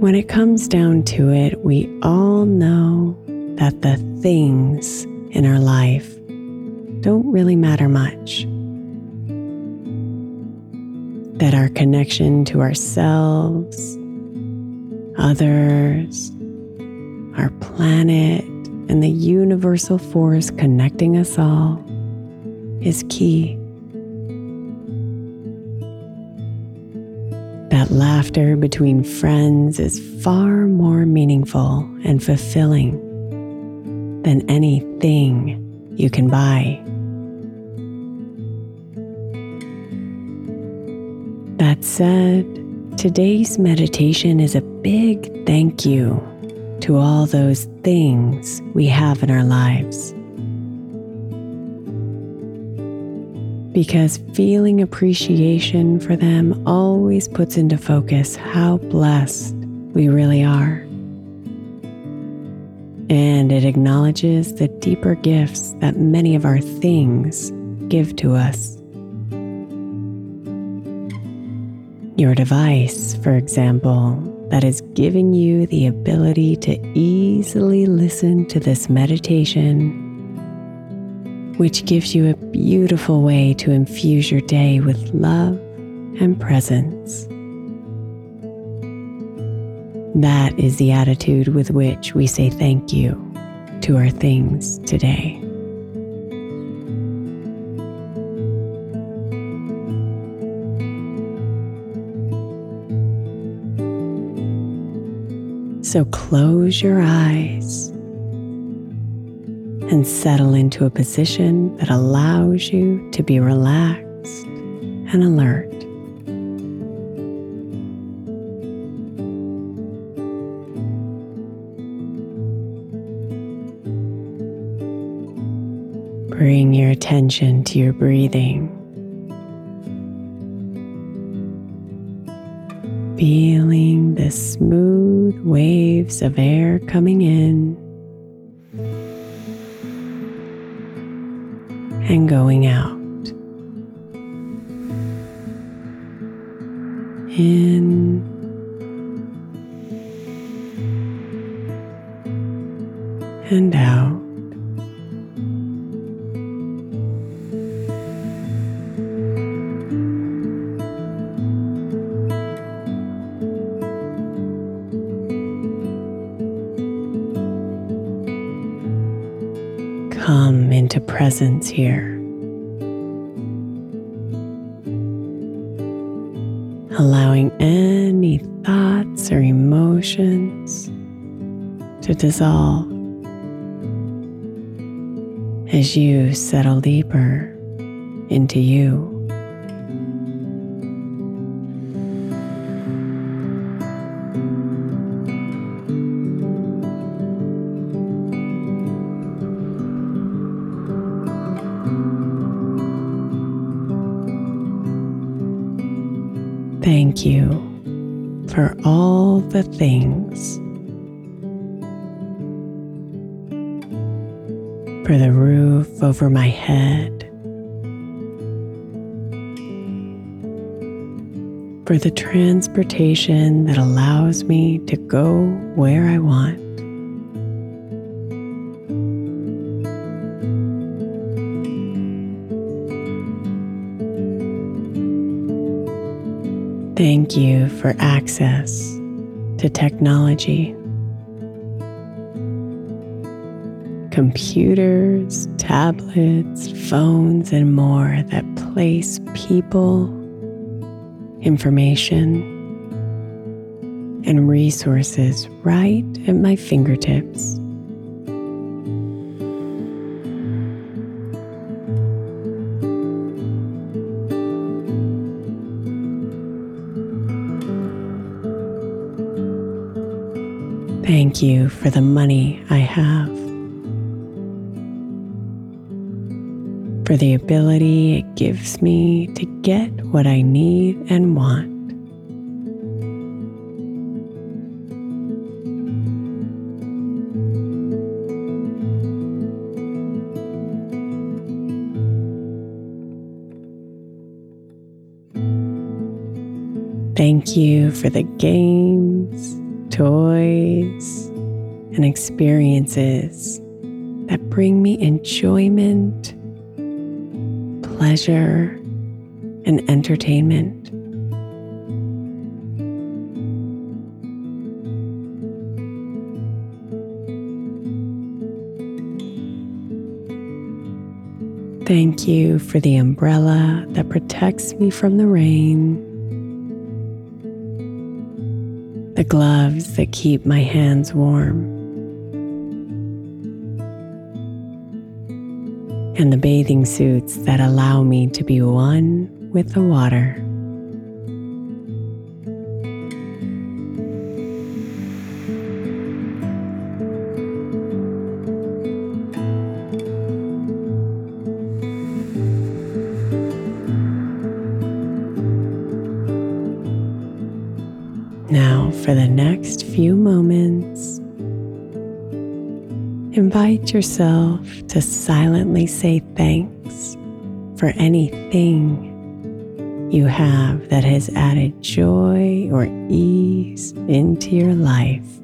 When it comes down to it, we all know that the things in our life don't really matter much. That our connection to ourselves, others, our planet, and the universal force connecting us all is key. Laughter between friends is far more meaningful and fulfilling than anything you can buy. That said, today's meditation is a big thank you to all those things we have in our lives. Because feeling appreciation for them always puts into focus how blessed we really are. And it acknowledges the deeper gifts that many of our things give to us. Your device, for example, that is giving you the ability to easily listen to this meditation which gives you a beautiful way to infuse your day with love and presence. That is the attitude with which we say thank you to our things today. So close your eyes and settle into a position that allows you to be relaxed and alert. Bring your attention to your breathing. Feeling the smooth waves of air coming in and going out. In and out. Come into presence here. Allowing any thoughts or emotions to dissolve as you settle deeper into you. Things. For the roof over my head. For the transportation that allows me to go where I want. Thank you for access to technology. Computers, tablets, phones, and more that place people, information, and resources right at my fingertips. Thank you for the money I have, for the ability it gives me to get what I need and want. Thank you for the games toys, and experiences that bring me enjoyment, pleasure, and entertainment. Thank you for the umbrella that protects me from the rain gloves that keep my hands warm, and the bathing suits that allow me to be one with the water. Now, for the next few moments, invite yourself to silently say thanks for anything you have that has added joy or ease into your life.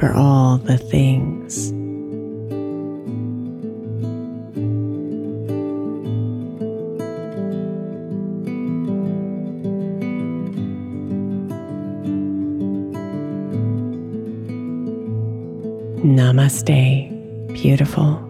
For all the things. Namaste, beautiful.